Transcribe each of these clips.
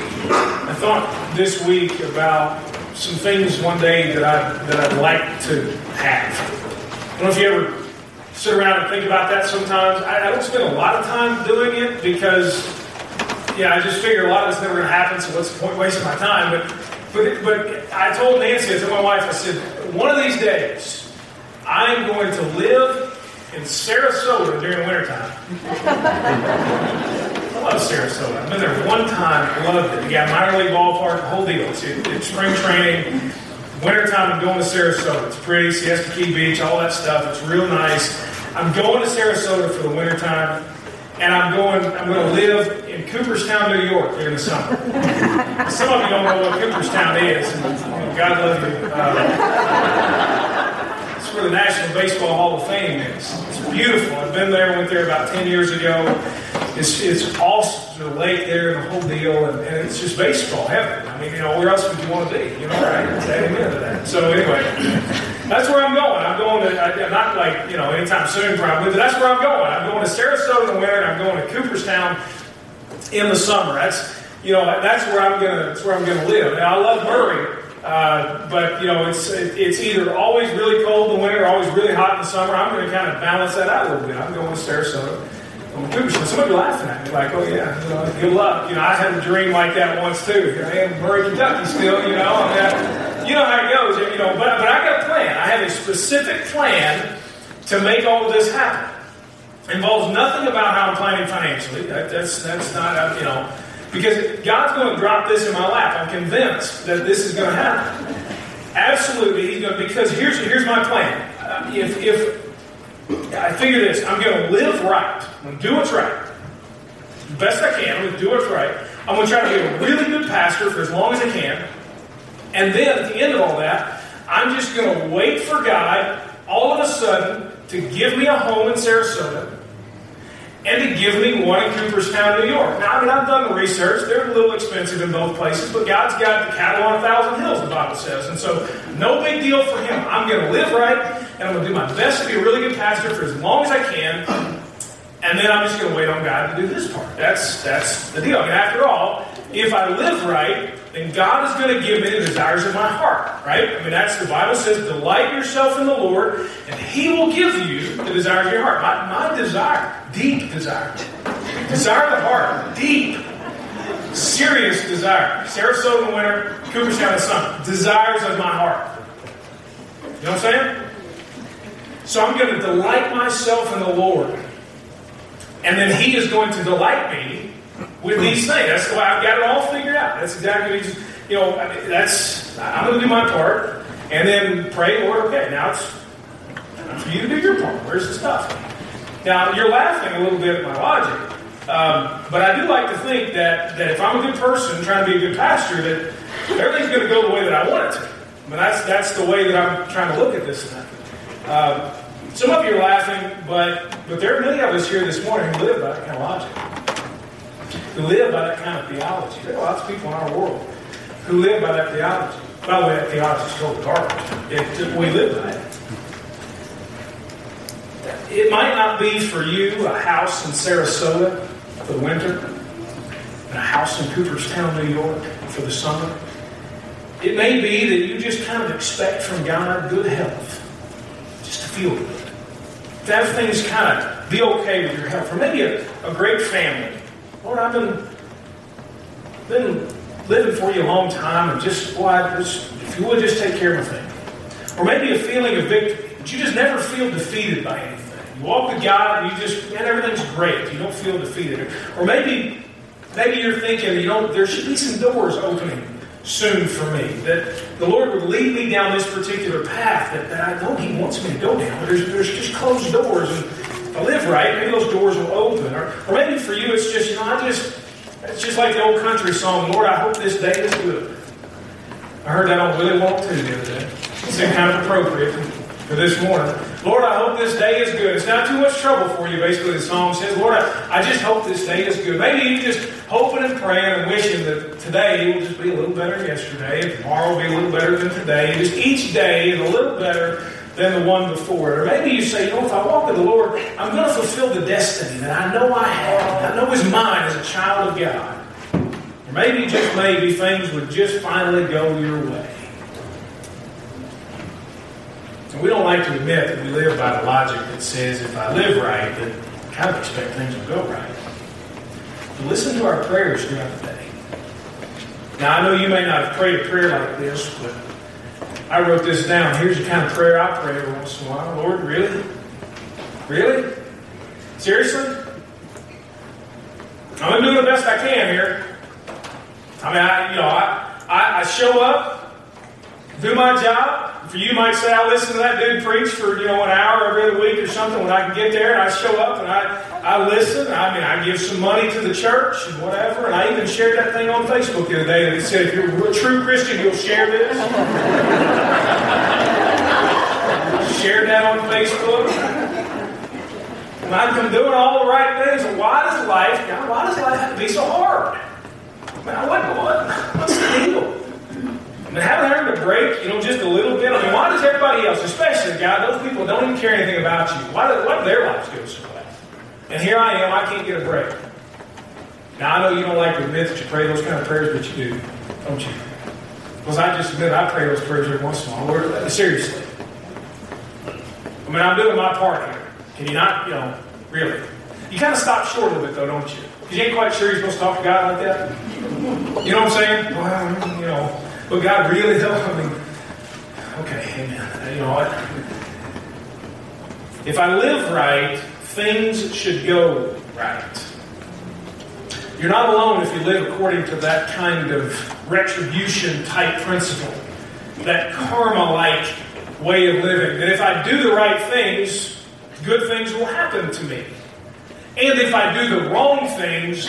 I thought this week about some things one day that I that I'd like to have. I don't know if you ever sit around and think about that sometimes. I, I don't spend a lot of time doing it because yeah, I just figure a lot of it's never to happen, so what's the point wasting my time? But but but I told Nancy, I told my wife, I said, one of these days, I'm going to live in Sarasota during the wintertime. Love Sarasota. I've been there one time, loved it. You got minor league ballpark, the whole deal. It's, it's spring training. Wintertime, I'm going to Sarasota. It's pretty, Siesta Key Beach, all that stuff. It's real nice. I'm going to Sarasota for the wintertime, and I'm going, I'm going to live in Cooperstown, New York during the summer. Some of you don't know what Cooperstown is, God love you. Uh, where the National Baseball Hall of Fame is. It's beautiful. I've been there, went there about 10 years ago. It's, it's awesome. The lake there the whole deal, and, and, it's just baseball heaven. I mean, you know, where else would you want to be? You know, right? Amen to that. So, anyway, that's where I'm going. I'm going to, I, not like, you know, anytime soon probably, but that's where I'm going. I'm going to Sarasota in the winter, and I'm going to Cooperstown in the summer. That's, you know, that's where I'm going to, that's where I'm going to live. Now, I love Murray. Uh, but you know, it's it's either always really cold in the winter, or always really hot in the summer. I'm going to kind of balance that out a little bit. I'm going to Sarasota. Some of you laughing at me, like, "Oh yeah, you good luck." You know, I had a dream like that once too. I am, Murray, Kentucky, still. You know, I mean, you know how it goes. You know, but but I got a plan. I have a specific plan to make all this happen. It involves nothing about how I'm planning financially. That, that's that's not you know because God's going to drop this in my lap. I'm convinced that this is going to happen. Absolutely, He's going to, because here's, here's my plan. Uh, if, if I figure this, I'm going to live right. I'm going to do what's right. Best I can. I'm going to do what's right. I'm going to try to be a really good pastor for as long as I can. And then at the end of all that, I'm just going to wait for God all of a sudden to give me a home in Sarasota and to give me one in Cooperstown, New York. Now, I mean, I've done the research. They're a little expensive in both places, but God's got the cattle on a thousand hills, the Bible says. And so, no big deal for Him. I'm going to live right, and I'm going to do my best to be a really good pastor for as long as I can. And then I'm just going to wait on God to do His part. That's, that's the deal. I mean, after all, if I live right, then God is going to give me the desires of my heart, right? I mean, that's the Bible says, delight yourself in the Lord, and He will give you the desires of your heart. My, my desire, deep desire, desire of the heart, deep, serious desire. Sarasota in winter, Cooperstown in summer. Desires of my heart. You know what I'm saying? So I'm going to delight myself in the Lord. And then He is going to delight me with these things. That's the way I've got it all figured out. That's exactly what he's, you know, that's, I'm going to do my part and then pray, Lord, okay, now it's time for you to do your part. Where's the stuff? Now, you're laughing a little bit at my logic, um, but I do like to think that, that if I'm a good person trying to be a good pastor, that everything's going to go the way that I want it to. I mean, that's, that's the way that I'm trying to look at this thing. Um, some of you are laughing, but, but there are many of us here this morning who live by that kind of logic who live by that kind of theology. There are lots of people in our world who live by that theology. By the way, that theology is total garbage. It, we live by it. It might not be for you a house in Sarasota for the winter, and a house in Cooperstown, New York for the summer. It may be that you just kind of expect from God good health, just to feel good. To have things kind of be okay with your health, or maybe a, a great family Lord, I've been, been living for you a long time, and just, boy, just, if you would just take care of my family. Or maybe a feeling of victory, but you just never feel defeated by anything. You walk with God, and you just, man, everything's great. You don't feel defeated. Or maybe, maybe you're thinking, you know, there should be some doors opening soon for me. That the Lord would lead me down this particular path that, that I know He wants me to go down. But there's, there's just closed doors. And I live right, maybe those doors will open. Or, or maybe for you, it's just, you know, I just, it's just like the old country song, Lord, I hope this day is good. I heard that on Willie Walk too the other day. It seemed kind of appropriate for this morning. Lord, I hope this day is good. It's not too much trouble for you, basically, the song says. Lord, I, I just hope this day is good. Maybe you just hoping and praying and wishing that today will just be a little better than yesterday, and tomorrow will be a little better than today. Just each day is a little better than the one before it. Or maybe you say, you know, if I walk with the Lord, I'm going to fulfill the destiny that I know I have, I know is mine as a child of God. And maybe, just maybe, things would just finally go your way. And we don't like to admit that we live by the logic that says if I live right, then I of expect things will go right. But listen to our prayers throughout the day. Now, I know you may not have prayed a prayer like this, but I wrote this down. Here's the kind of prayer I pray every once in a while. Lord, really? Really? Seriously? I'm doing the best I can here. I mean, I, you know, I, I, I show up, do my job. For you might say, I listen to that dude preach for, you know, an hour every other week or something when I can get there and I show up and I, I listen. I mean, I give some money to the church and whatever. And I even shared that thing on Facebook the other day that said, if you're a true Christian, you'll share this. shared that on Facebook. And I've been doing all the right things. Why does life, God, why does life have to be so hard? Man, what, what, what's the deal? Mean, haven't heard a break, you know, just a little bit. I mean, why does everybody else, especially God, those people don't even care anything about you? Why do, why do their lives go so well? And here I am, I can't get a break. Now, I know you don't like to admit that you pray those kind of prayers, but you do, don't you? Because I just admit I pray those prayers every once in a while. Lord, seriously. I mean, I'm doing my part here. Can you not, you know, really? You kind of stop short of it, though, don't you? Because you ain't quite sure you're supposed to talk to God like that. You know what I'm saying? Well, you know, but God really, though, I mean, okay, amen. You know what? If I live right, things should go right. You're not alone if you live according to that kind of retribution type principle, that karma like way of living. That if I do the right things, good things will happen to me. And if I do the wrong things,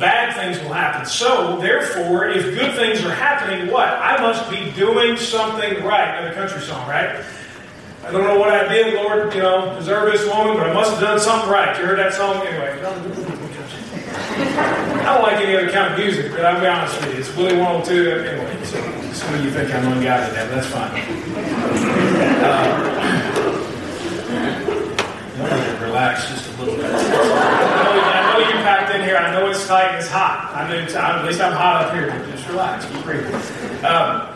bad things will happen. So, therefore, if good things are happening, what? I must be doing something right. Another country song, right? I don't know what I did, Lord, you know, deserve this woman, but I must have done something right. You heard that song? Anyway. I don't like any other kind of music, but I'll be honest with you. It's Willie 102. Anyway, so some of you think I'm unguided, but that's fine. Uh, relax just a little bit. I know, I know I know it's tight and it's hot. I mean, at least I'm hot up here, just relax. Keep breathing. Um,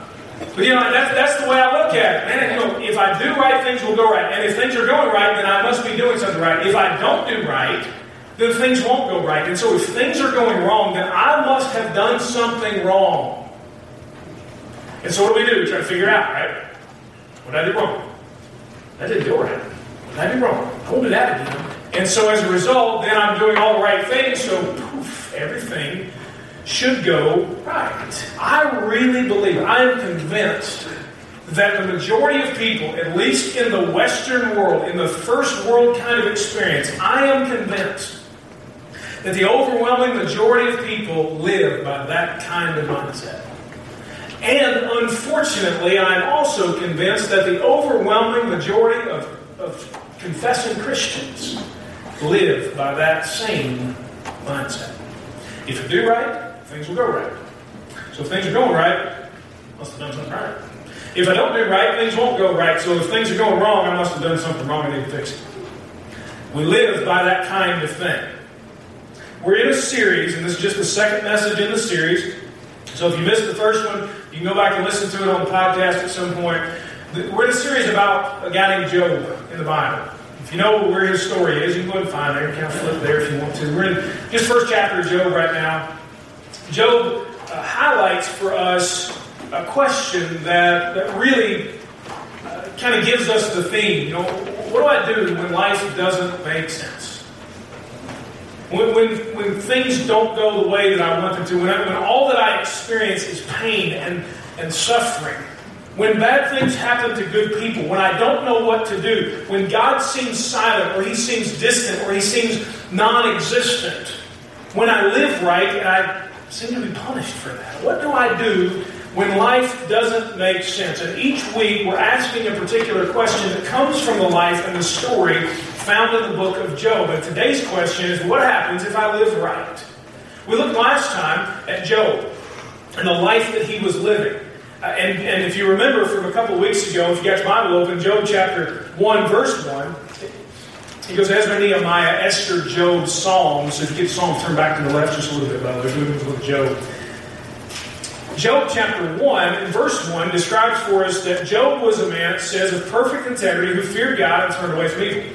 but you know, that's, that's the way I look at it. Man, you know, if I do right, things will go right. And if things are going right, then I must be doing something right. If I don't do right, then things won't go right. And so if things are going wrong, then I must have done something wrong. And so what do we do? We try to figure out, right? What did I do wrong? That didn't do right. What did I do wrong? I won't do that again. And so as a result, then I'm doing all the right things, so poof, everything should go right. I really believe, I am convinced that the majority of people, at least in the Western world, in the first world kind of experience, I am convinced that the overwhelming majority of people live by that kind of mindset. And unfortunately, I'm also convinced that the overwhelming majority of, of confessing Christians live by that same mindset. If you do right, things will go right. So if things are going right, I must have done something right. If I don't do right, things won't go right. So if things are going wrong, I must have done something wrong. I need to fix it. We live by that kind of thing. We're in a series, and this is just the second message in the series. So if you missed the first one, you can go back and listen to it on the podcast at some point. We're in a series about a guy named Job in the Bible. You know where his story is, you can go and find it. You can flip there if you want to. We're in just first chapter of Job right now. Job uh, highlights for us a question that, that really uh, kind of gives us the theme. You know, what do I do when life doesn't make sense? When, when, when things don't go the way that I want them to, when, I, when all that I experience is pain and, and suffering, when bad things happen to good people, when I don't know what to do, when God seems silent or He seems distant or He seems non existent, when I live right and I seem to be punished for that, what do I do when life doesn't make sense? And each week we're asking a particular question that comes from the life and the story found in the book of Job. And today's question is what happens if I live right? We looked last time at Job and the life that he was living. Uh, and, and if you remember from a couple of weeks ago, if you got your Bible open, Job chapter 1, verse 1, he goes Ezra, Nehemiah, Esther, Job, Psalms. So if you get Psalms, turn back to the left just a little bit, by the way. Moving with Job. Job chapter 1 verse 1 describes for us that Job was a man, it says, of perfect integrity who feared God and turned away from evil.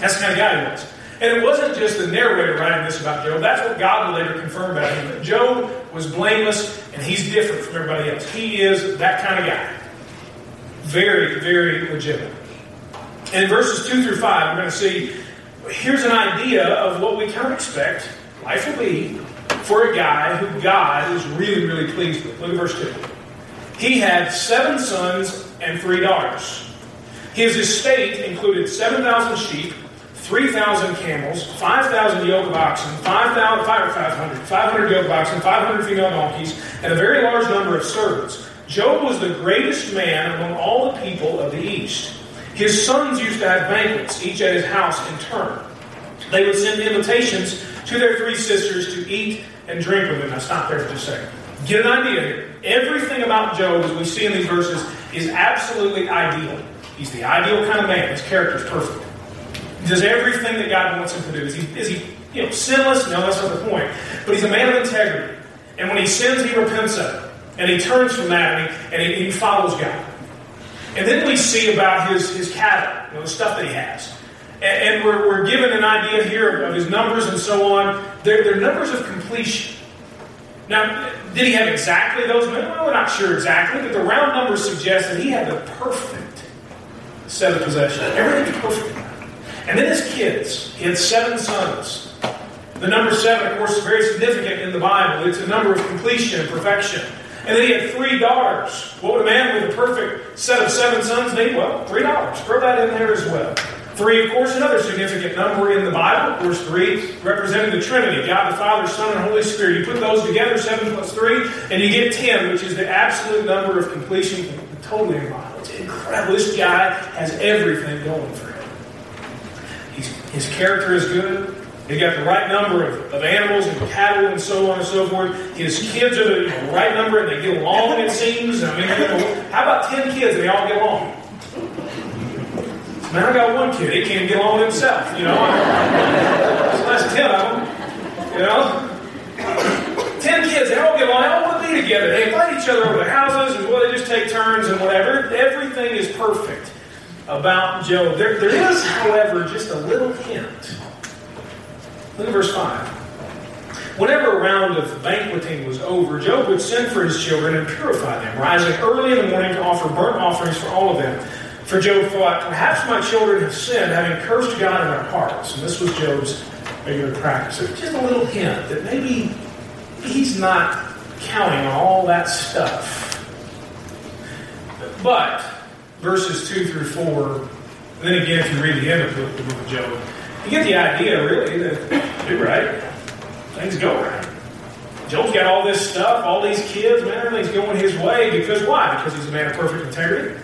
That's the kind of guy he was. And it wasn't just the narrator writing this about Job. That's what God would later confirm about him. That Job was blameless and he's different from everybody else. He is that kind of guy. Very, very legitimate. And in verses 2 through 5, we're going to see here's an idea of what we of expect life will be for a guy who God is really, really pleased with. Look at verse 2. He had seven sons and three daughters. His estate included 7,000 sheep, 3,000 camels, 5,000 yoke of oxen, 5,000, 500, 500 yoke of oxen, 500 female donkeys, and a very large number of servants. Job was the greatest man among all the people of the East. His sons used to have banquets, each at his house in turn. They would send invitations to their three sisters to eat and drink with them. Now, stop there for just a second. Get an idea here. Everything about Job, as we see in these verses, is absolutely ideal. He's the ideal kind of man. His character is perfect. Does everything that God wants him to do. Is he, is he you know, sinless? No, that's not the point. But he's a man of integrity. And when he sins, he repents of it. And he turns from that and he, and he, follows God. And then we see about his, his cattle, you know, the stuff that he has. And, and we're, we're given an idea here of his numbers and so on. They're, they're numbers of completion. Now, did he have exactly those? Well, we're not sure exactly, but the round numbers suggest that he had the perfect set of possessions. Everything's perfect. And then his kids. He had seven sons. The number seven, of course, is very significant in the Bible. It's a number of completion and perfection. And then he had three daughters. What would a man with a perfect set of seven sons need? Well, three daughters. Throw that in there as well. Three, of course, another significant number in the Bible. Of course, three representing the Trinity God the Father, Son, and Holy Spirit. You put those together, seven plus three, and you get ten, which is the absolute number of completion totally in the Bible. It's incredible. This guy has everything going for him. He's, his character is good. He got the right number of, of animals and cattle and so on and so forth. His kids are the right number and they get along, it seems. I mean, how about 10 kids and they all get along? Man, I got one kid. He can't get along himself, you know. that's 10 of them, you know. 10 kids, they all get along. They all want to be together. They invite each other over to houses and well, they just take turns and whatever. Everything is perfect about Job. There, there is, however, just a little hint Look at verse 5. Whenever a round of banqueting was over, Job would send for his children and purify them, rising early in the morning to offer burnt offerings for all of them. For Job thought, Perhaps my children have sinned, having cursed God in their hearts. And this was Job's regular practice. Just a little hint that maybe he's not counting on all that stuff. But verses 2 through 4, and then again, if you read the end of the book of Job, you get the idea, really, that you're right, things go right. Job's got all this stuff, all these kids, man, everything's going his way. Because why? Because he's a man of perfect integrity,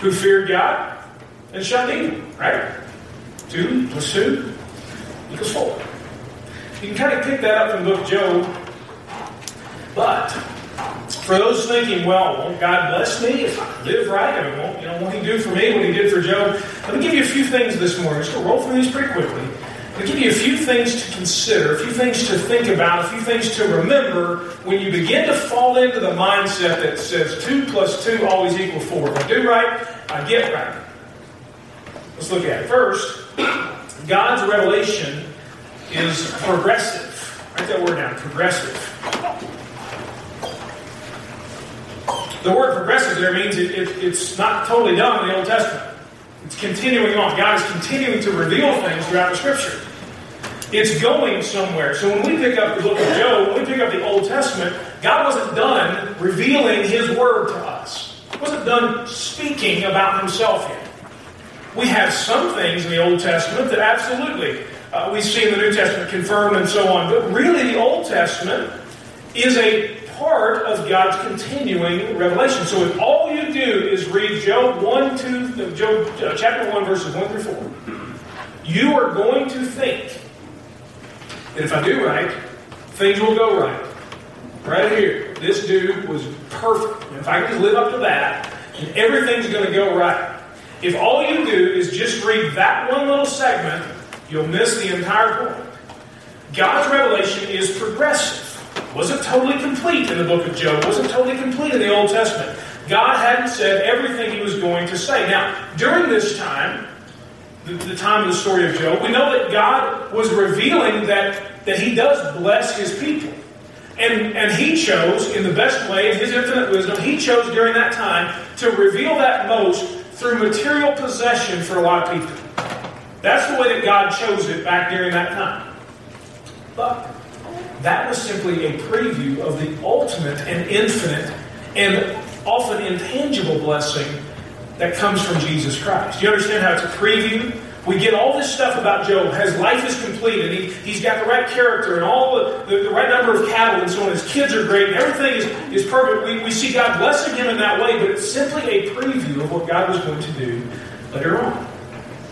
who feared God and shunned evil, right? Two plus two equals four. You can kind of pick that up from the book of Job. But for those thinking, well, won't God bless me if I live right? I mean, won't, you know, won't He do for me what He did for Job? Let me give you a few things this morning. Just roll through these pretty quickly. I'll give you a few things to consider, a few things to think about, a few things to remember when you begin to fall into the mindset that says 2 plus 2 always equals 4. If I do right, I get right. Let's look at it. First, God's revelation is progressive. Write that word down progressive. The word progressive there means it, it, it's not totally done in the Old Testament. It's continuing on. God is continuing to reveal things throughout the Scripture. It's going somewhere. So when we pick up the book of Job, when we pick up the Old Testament, God wasn't done revealing His Word to us. He wasn't done speaking about Himself yet. We have some things in the Old Testament that absolutely uh, we see in the New Testament confirmed and so on. But really, the Old Testament is a part of God's continuing revelation. So if all you do is read Job 1, 2, Job uh, chapter 1, verses 1 through 4, you are going to think that if I do right, things will go right. Right here, this dude was perfect. If I can just live up to that, everything's going to go right. If all you do is just read that one little segment, you'll miss the entire point. God's revelation is progressive. Wasn't totally complete in the book of Job, wasn't totally complete in the Old Testament. God hadn't said everything he was going to say. Now, during this time, the, the time of the story of Job, we know that God was revealing that, that he does bless his people. And, and he chose, in the best way, in his infinite wisdom, he chose during that time to reveal that most through material possession for a lot of people. That's the way that God chose it back during that time. But that was simply a preview of the ultimate and infinite and often intangible blessing that comes from Jesus Christ. You understand how it's a preview? We get all this stuff about Job. His life is complete, and he, he's got the right character and all the, the, the, right number of cattle and so on. His kids are great, and everything is, is perfect. We, we see God blessing him in that way, but it's simply a preview of what God was going to do later on.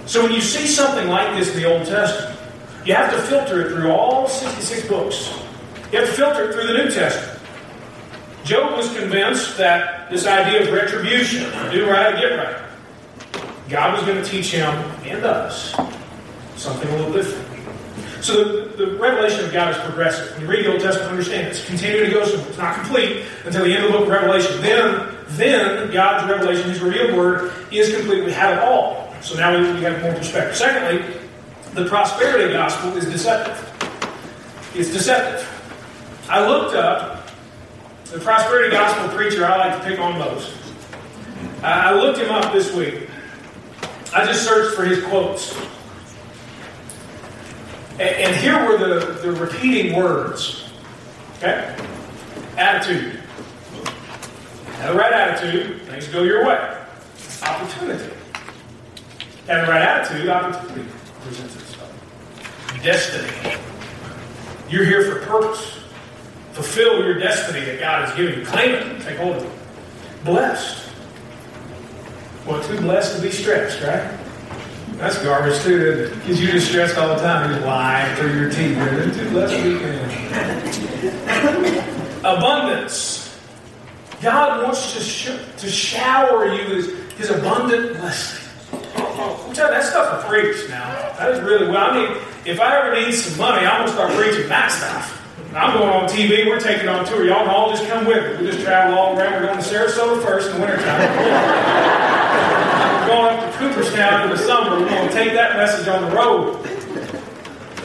So when you see something like this in the Old Testament, you have to filter it through all 66 books. You have to filter it through the New Testament. Job was convinced that this idea of retribution, do right, get right, God was going to teach him and us something a little different. So the, the, revelation of God is progressive. When you read the Old Testament, understand it's continuing to go, so it's not complete until the end of the book of Revelation. Then, then God's revelation, His revealed word, is complete. We have it all. So now we, we have more perspective. Secondly, the prosperity gospel is deceptive. It's deceptive. I looked up the prosperity gospel preacher I like to pick on most. I looked him up this week. I just searched for his quotes. And, here were the, the repeating words. Okay? Attitude. Have the right attitude, things go your way. Opportunity. Have the right attitude, opportunity presents itself. Destiny. You're here for purpose. Fulfill your destiny that God has given you. Claim it. Take hold of it. Blessed. Well, too blessed to be stressed, right? That's garbage too? Because you're just stressed all the time. You just lie through your teeth. You're too blessed to be Abundance. God wants to, sh- to shower you his, his abundant blessing. I'm telling you, that stuff to preach now. That is really well. I mean, if I ever need some money, I'm to start preaching that stuff. I'm going on TV. We're taking on tour. Y'all can all just come with me. We'll just travel all around. We're going to Sarasota first in the wintertime. we're going up to Cooperstown in the summer. We're going to take that message on the road.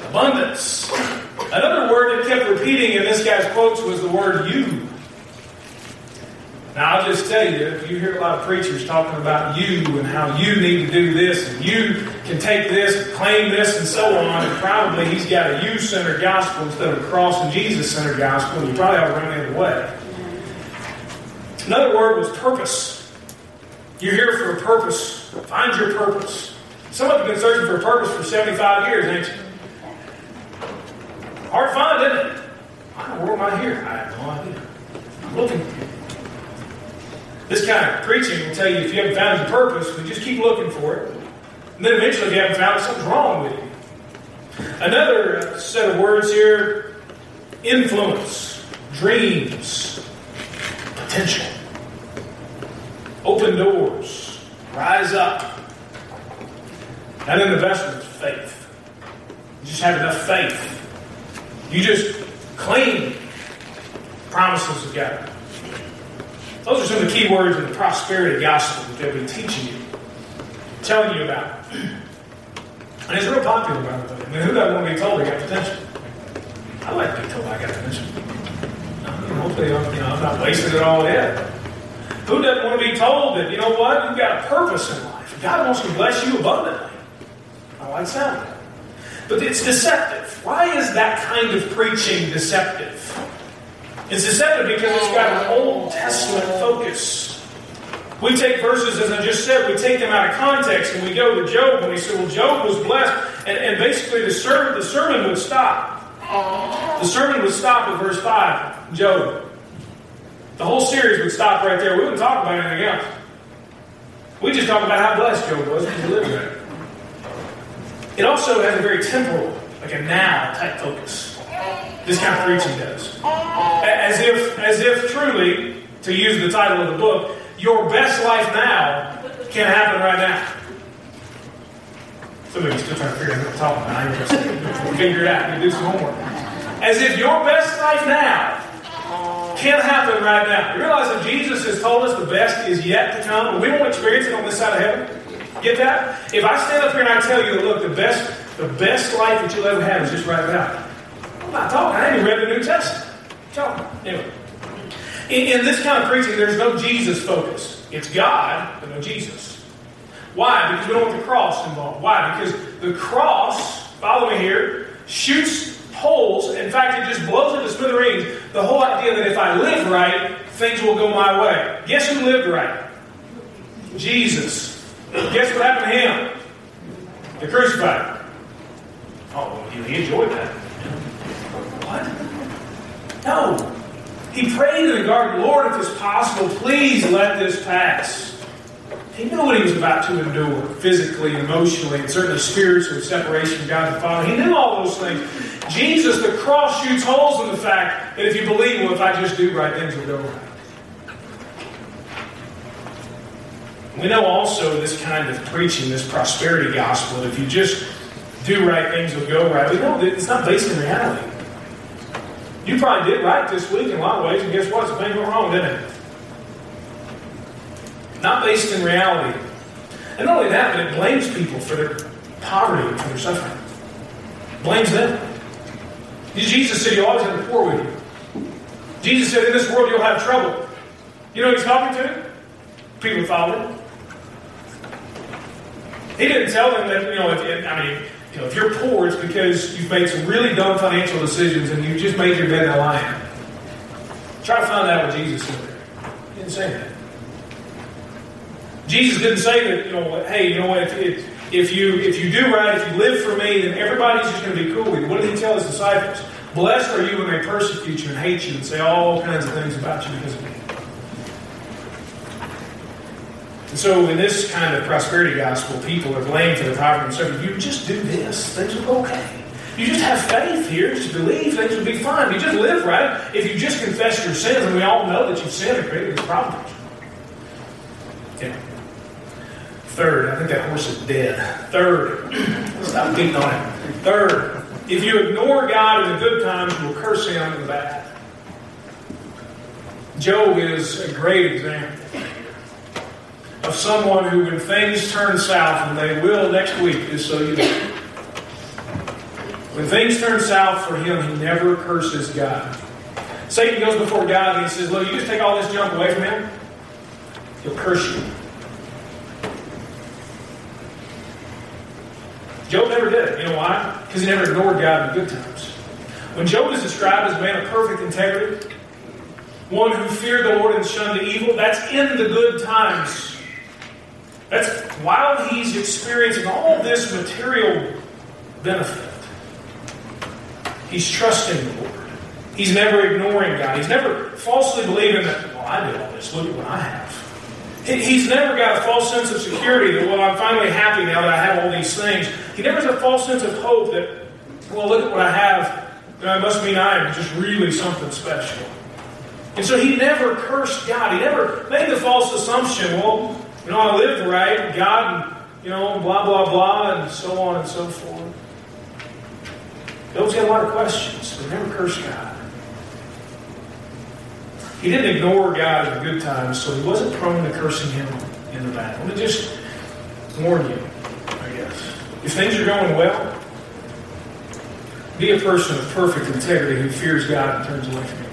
Abundance. Another word that kept repeating in this guy's quotes was the word you. Now, I'll just tell you, if you hear a lot of preachers talking about you and how you need to do this and you can take this claim this and so on, and probably he's got a you centered gospel instead of a cross and Jesus centered gospel, you probably ought to run the other way. Another word was purpose. You're here for a purpose. Find your purpose. Some of you have been searching for a purpose for 75 years, ain't you? Hard to find, isn't it? Why in the world am I here? I have no idea. I'm looking this kind of preaching will tell you if you haven't found your purpose, then just keep looking for it. And then eventually, if you haven't found it, something's wrong with you. Another set of words here influence, dreams, potential, open doors, rise up. And then the best one is faith. You just have enough faith. You just claim promises of God. Those are some of the key words in the prosperity gospel that they'll be teaching you, telling you about. And it's real popular, by the way. I mean, who doesn't want to be told they got potential? I like to be told I got potential. hopefully, I'm, you know, I'm not wasting it all yet. Who doesn't want to be told that, you know what, you've got a purpose in life? God wants to bless you abundantly. I like sound. But it's deceptive. Why is that kind of preaching deceptive? It's deceptive because it's got an Old Testament focus. We take verses, as I just said, we take them out of context and we go to Job and we say, well, Job was blessed. And, and basically, the, ser- the sermon would stop. The sermon would stop at verse 5, Job. The whole series would stop right there. We wouldn't talk about anything else. We just talk about how blessed Job was because he lived there. It also has a very temporal, like a now type focus. This kind of preaching does. As if, as if truly, to use the title of the book, your best life now can happen right now. Some of you still trying to figure out what I'm talking about. I just figure it out. You do some homework. As if your best life now can't happen right now. You realize that Jesus has told us the best is yet to come, and we won't experience it on this side of heaven? Get that? If I stand up here and I tell you, look, the best, the best life that you'll ever have is just right now. I'm not talking. I haven't even read the New Testament. I'm. Anyway. In, in this kind of preaching, there's no Jesus focus. It's God, but no Jesus. Why? Because we don't want the cross involved. Why? Because the cross, follow me here, shoots holes. In fact, it just blows into smithereens the whole idea that if I live right, things will go my way. Guess who lived right? Jesus. Guess what happened to him? The crucified. Oh, he enjoyed that. What? No. He prayed to the garden, Lord, if it's possible, please let this pass. He knew what he was about to endure physically, emotionally, and certainly spiritually, separation from God the Father. He knew all those things. Jesus, the cross shoots holes in the fact that if you believe, well, if I just do right, things will go right. We know also this kind of preaching, this prosperity gospel, that if you just do right, things will go right. We know that it's not based in reality. You probably did right this week in a lot of ways, and guess what? Something went wrong, didn't it? not based in reality. And not only that, but it blames people for their poverty and for their suffering. Blames them. Jesus said, You always have the poor with you. Jesus said, In this world you'll have trouble. You know who he's talking to? People following. He didn't tell them that, you know, if, I mean, you know, if you're poor, it's because you've made some really dumb financial decisions and you just made your bed in a lion. Try to find out what Jesus said there. He didn't say that. Jesus didn't say that, you know, hey, you know what, if, if, you if you do right, if you live for me, then everybody's just going to be cool with you. What did he tell his disciples? Blessed are you when they persecute you and hate you and say all kinds of things about you because of me. And so, in this kind of prosperity gospel, people are blamed for their poverty and suffering. You just do this, things will go okay. You just have faith here, just believe things will be fine. You just live right. If you just confess your sins, and we all know that you've sinned and created this problem. Yeah. Third, I think that horse is dead. Third, stop beating on it. Third, if you ignore God in the good times, you will curse Him in the bad. Job is a great example of someone who, when things turn south, and they will next week, just so you know, when things turn south for him, he never curses God. Satan goes before God and he says, Look, you just take all this junk away from him, he'll curse you. Job never did it. You know why? Because he never ignored God in the good times. When Job is described as a man of perfect integrity, one who feared the Lord and shunned the evil, that's in the good times. That's while he's experiencing all this material benefit. He's trusting the Lord. He's never ignoring God. He's never falsely believing that, well, I did all this. Look at what I have. He's never got a false sense of security that, well, I'm finally happy now that I have all these things. He never has a false sense of hope that, well, look at what I have. That I must mean I am just really something special. And so he never cursed God. He never made the false assumption, well, you know, I lived right, God, you know, blah, blah, blah, and so on and so forth. Those got a lot of questions, but never cursed God. He didn't ignore God in the good times, so he wasn't prone to cursing him in the bad. Let me just warn you, I guess. If things are going well, be a person of perfect integrity who fears God and turns away from.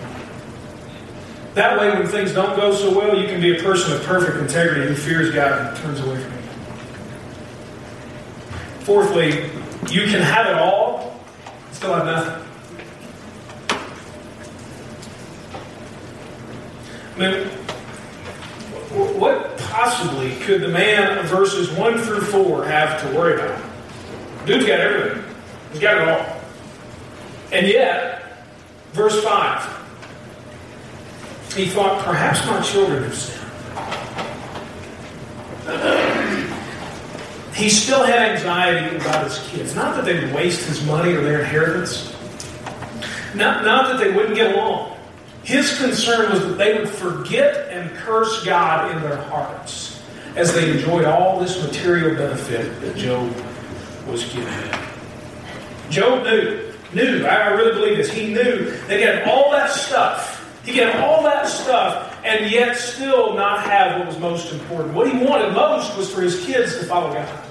That way, when things don't go so well, you can be a person of perfect integrity who fears God and turns away from him. Fourthly, you can have it all, still have nothing. I mean, what possibly could the man of verses 1 through 4 have to worry about? Dude's got everything, he's got it all. And yet, verse 5, he thought, perhaps my children have sinned. He still had anxiety about his kids. Not that they would waste his money or their inheritance. Not, not that they wouldn't get along. His concern was that they would forget and curse God in their hearts as they enjoyed all this material benefit that Job was given. Job knew, knew, I really believe this, he knew he had all that stuff. He can have all that stuff and yet still not have what was most important. What he wanted most was for his kids to follow God.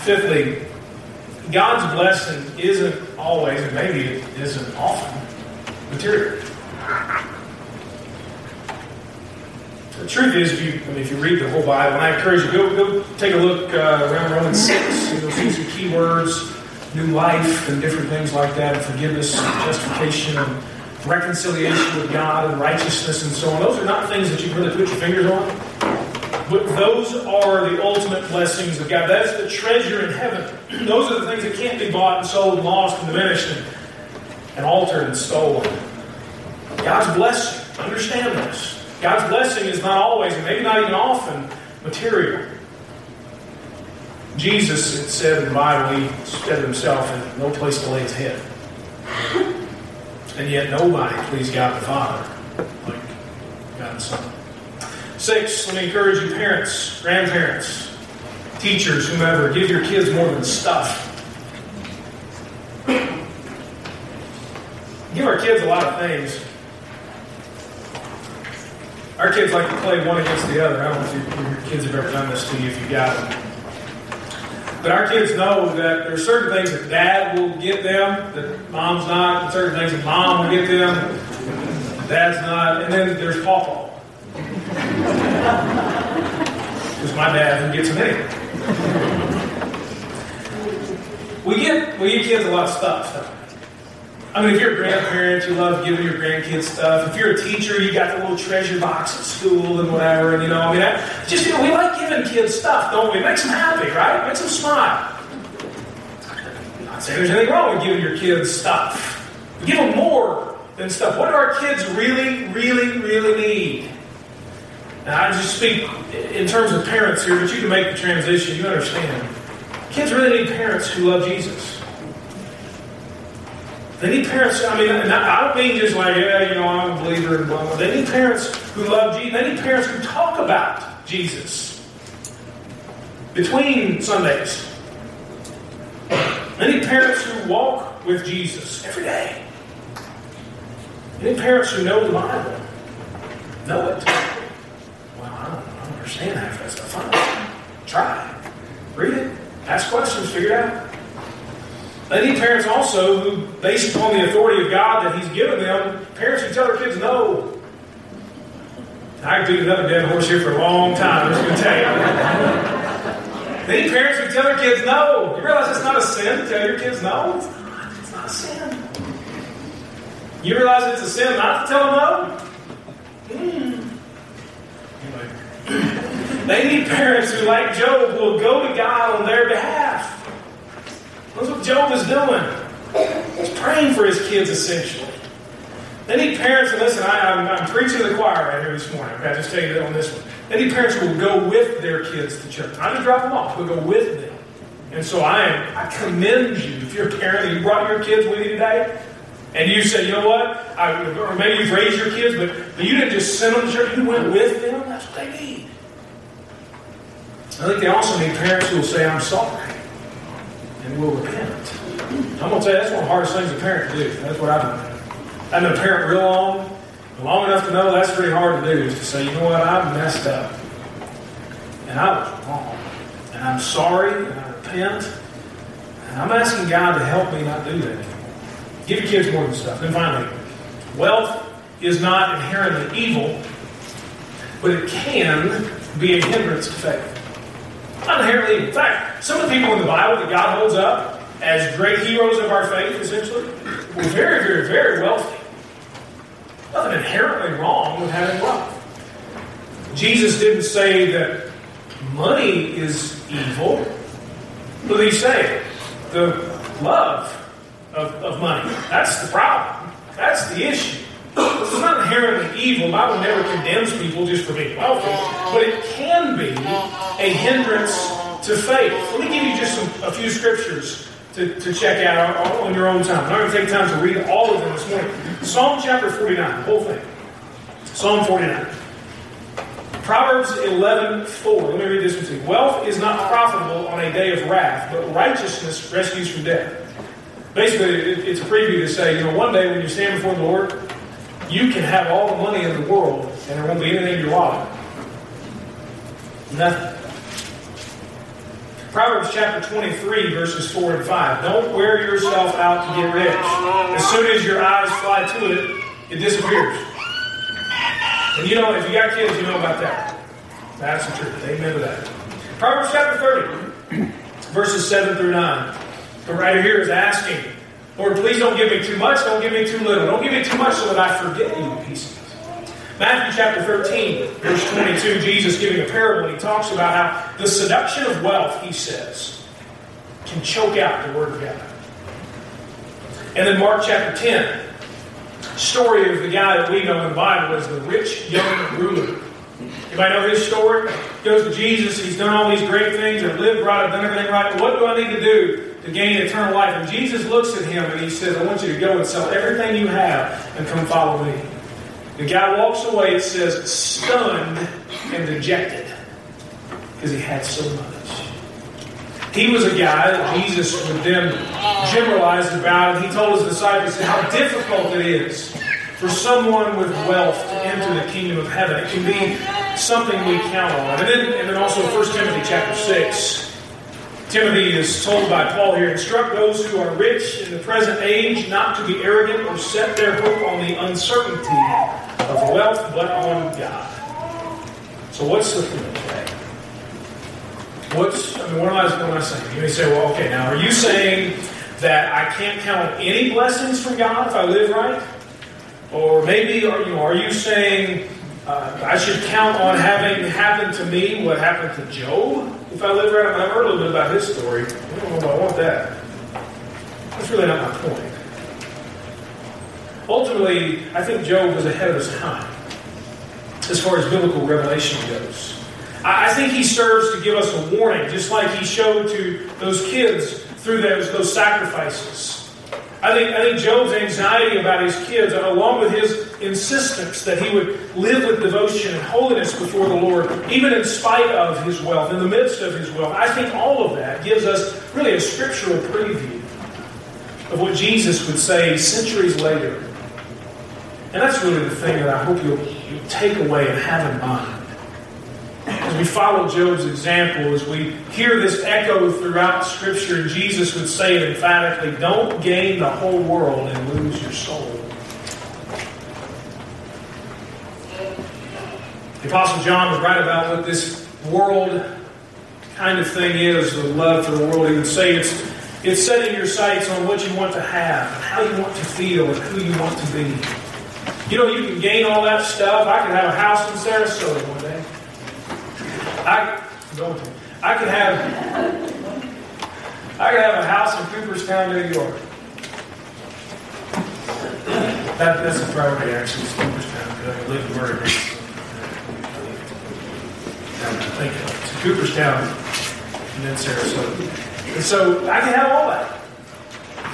Fifthly, God's blessing isn't always, and maybe it isn't often, material. The truth is, if you, I mean, if you read the whole Bible, and I encourage you, go, go take a look uh, around Romans 6. You'll see some key words, new life, and different things like that, and forgiveness, and justification, and reconciliation with God, and righteousness, and so on. Those are not things that you can really put your fingers on. But those are the ultimate blessings of God. That's the treasure in heaven. Those are the things that can't be bought and sold and lost and diminished and, and altered and stolen. God's blessing. Understand this. God's blessing is not always, and maybe not even often, material. Jesus, it said in the Bible, he said himself, had no place to lay his head. And yet nobody pleased God the Father like God the Son. Six, let me encourage you, parents, grandparents, teachers, whomever, give your kids more than stuff. Give our kids a lot of things. Our kids like to play one against the other. I don't know if your kids have ever done this to you if you got them. But our kids know that there are certain things that dad will get them that mom's not, and certain things that mom will get them, dad's not, and then there's Pawpaw. Because my dad who gets anyway. We get we give kids a lot of stuff. I mean, if you're a grandparent, you love giving your grandkids stuff. If you're a teacher, you got the little treasure box at school and whatever. And you know, I mean, I, just you know, we like giving kids stuff, don't we? It makes them happy, right? It makes them smile. I'm not saying there's anything wrong with giving your kids stuff. give them more than stuff. What do our kids really, really, really need? And I just speak in terms of parents here, but you can make the transition. You understand. Kids really need parents who love Jesus. They need parents, I mean, I don't mean just like, yeah, you know, I'm a believer and blah, blah. They need parents who love Jesus. They need parents who talk about Jesus between Sundays. They need parents who walk with Jesus every day. They need parents who know the Bible. Know it. Well, I don't, I don't understand half that stuff. Fine. Try. Read it. Ask questions. Figure it out. They need parents also who, based upon the authority of God that He's given them, parents who tell their kids no. I have beat another dead horse here for a long time. I'm just going to tell you. They need parents who tell their kids no. You realize it's not a sin to tell your kids no? It's not. It's not a sin. You realize it's a sin not to tell them no? Mm. Anyway. They need parents who, like Job, will go to God on their behalf. That's what Job is doing. He's praying for his kids, essentially. They need parents, and listen, I, am I'm, I'm preaching to the choir right here this morning. Okay, I just tell you that on this one. Need parents will go with their kids to church. Not just drop them off, but go with them. And so I I commend you. If you're a parent and you brought your kids with you today, and you said, you know what, I, or maybe you've raised your kids, but, but you didn't just send them to church, you went with them, that's what they need. I think they also need parents who will say, I'm sorry and will repent. I'm going to tell you, that's one of the hardest things a parent to do. That's what I've done. I've been a parent real long, long enough to know that's pretty hard to do, is to say, you know what, I messed up. And I was wrong. And I'm sorry, and I repent. And I'm asking God to help me not do that anymore. Give your kids more than stuff. And finally, wealth is not inherently evil, but it can be a hindrance to faith. Inherently. In fact, some of the people in the Bible that God holds up as great heroes of our faith, essentially, were very, very, very wealthy. Nothing inherently wrong with having wealth. Jesus didn't say that money is evil. What did he say? The love of, of money. That's the problem. That's the issue. Is not inherently evil. The Bible never condemns people just for being wealthy, but it can be a hindrance to faith. Let me give you just some, a few scriptures to, to check out on your own time. I'm not going to take time to read all of them this morning. Psalm chapter 49, the whole thing. Psalm 49. Proverbs 11, 4. Let me read this one to you. Wealth is not profitable on a day of wrath, but righteousness rescues from death. Basically, it's a preview to say, you know, one day when you stand before the Lord, you can have all the money in the world and there won't be anything in your wallet. Nothing. Proverbs chapter 23, verses 4 and 5. Don't wear yourself out to get rich. As soon as your eyes fly to it, it disappears. And you know, if you got kids, you know about that. That's the truth. Amen to that. Proverbs chapter 30, verses 7 through 9. The writer here is asking, Lord, please don't give me too much, don't give me too little. Don't give me too much so that I forget you, says. Matthew chapter 13, verse 22, Jesus giving a parable, he talks about how the seduction of wealth, he says, can choke out the Word of God. And then Mark chapter 10, story of the guy that we know in the Bible as the rich young ruler. Anybody know his story? He goes to Jesus, he's done all these great things, I've lived right, I've done everything right. What do I need to do to gain eternal life? And Jesus looks at him and he says, I want you to go and sell everything you have and come follow me. The guy walks away, it says, stunned and dejected because he had so much. He was a guy that Jesus would then generalize about, and he told his disciples how difficult it is for someone with wealth to enter the kingdom of heaven. It can be something we count on. And then, and then also 1 Timothy chapter 6. Timothy is told by Paul here, instruct those who are rich in the present age not to be arrogant or set their hope on the uncertainty of wealth, but on God. So what's the thing? What's, I mean, what am I, what am I saying? You may say, well, okay, now are you saying that I can't count on any blessings from God if I live right? Or maybe, are you, are you saying uh, I should count on having happened to me what happened to Job if I live right. I have heard a little bit about his story. I don't know if I want that. That's really not my point. Ultimately, I think Job was ahead of his time as far as biblical revelation goes. I think he serves to give us a warning, just like he showed to those kids through those, those sacrifices. I think, I think Job's anxiety about his kids, and along with his insistence that he would live with devotion and holiness before the Lord, even in spite of his wealth, in the midst of his wealth, I think all of that gives us really a scriptural preview of what Jesus would say centuries later. And that's really the thing that I hope you'll, you'll take away and have in mind as we follow Job's example, as we hear this echo throughout Scripture, and Jesus would say it emphatically don't gain the whole world and lose your soul. The Apostle John was right about what this world kind of thing is, the love for the world. He would say it's, it's setting your sights on what you want to have, how you want to feel, and who you want to be. You know, you can gain all that stuff. I could have a house in Sarasota. I. I could have. I could have a house in Cooperstown, New York. That, that's a priority, actually, is Cooperstown, because I live in Murray. Of it. So Cooperstown and then Sarasota. And so I can have all that.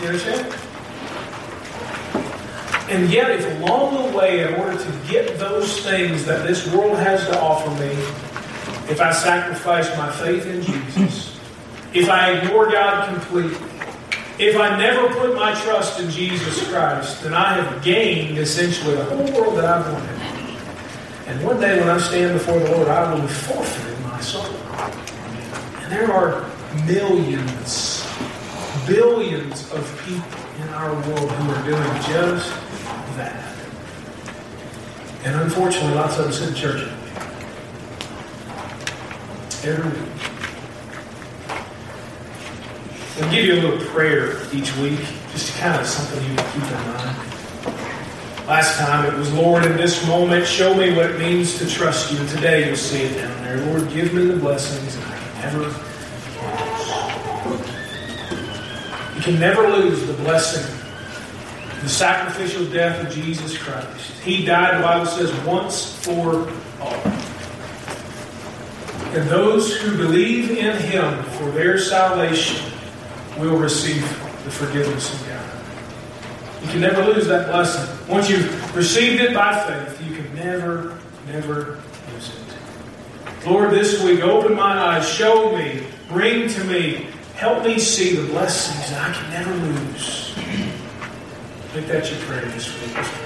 You understand? And yet, if along the way, in order to get those things that this world has to offer me, if I sacrifice my faith in Jesus, if I ignore God completely, if I never put my trust in Jesus Christ, then I have gained essentially the whole world that I've wanted. And one day when I stand before the Lord, I will be forfeiting my soul. And there are millions, billions of people in our world who are doing just that. And unfortunately, lots of us in church I'll give you a little prayer each week, just kind of something you can keep in mind. Last time it was, Lord, in this moment, show me what it means to trust you. Today you'll see it down there. Lord, give me the blessings I can never lose. You can never lose the blessing, the sacrificial death of Jesus Christ. He died, the Bible says, once for all. And those who believe in him for their salvation will receive the forgiveness of God. You can never lose that blessing. Once you've received it by faith, you can never, never lose it. Lord, this week, open my eyes, show me, bring to me, help me see the blessings that I can never lose. Make that your prayer this week.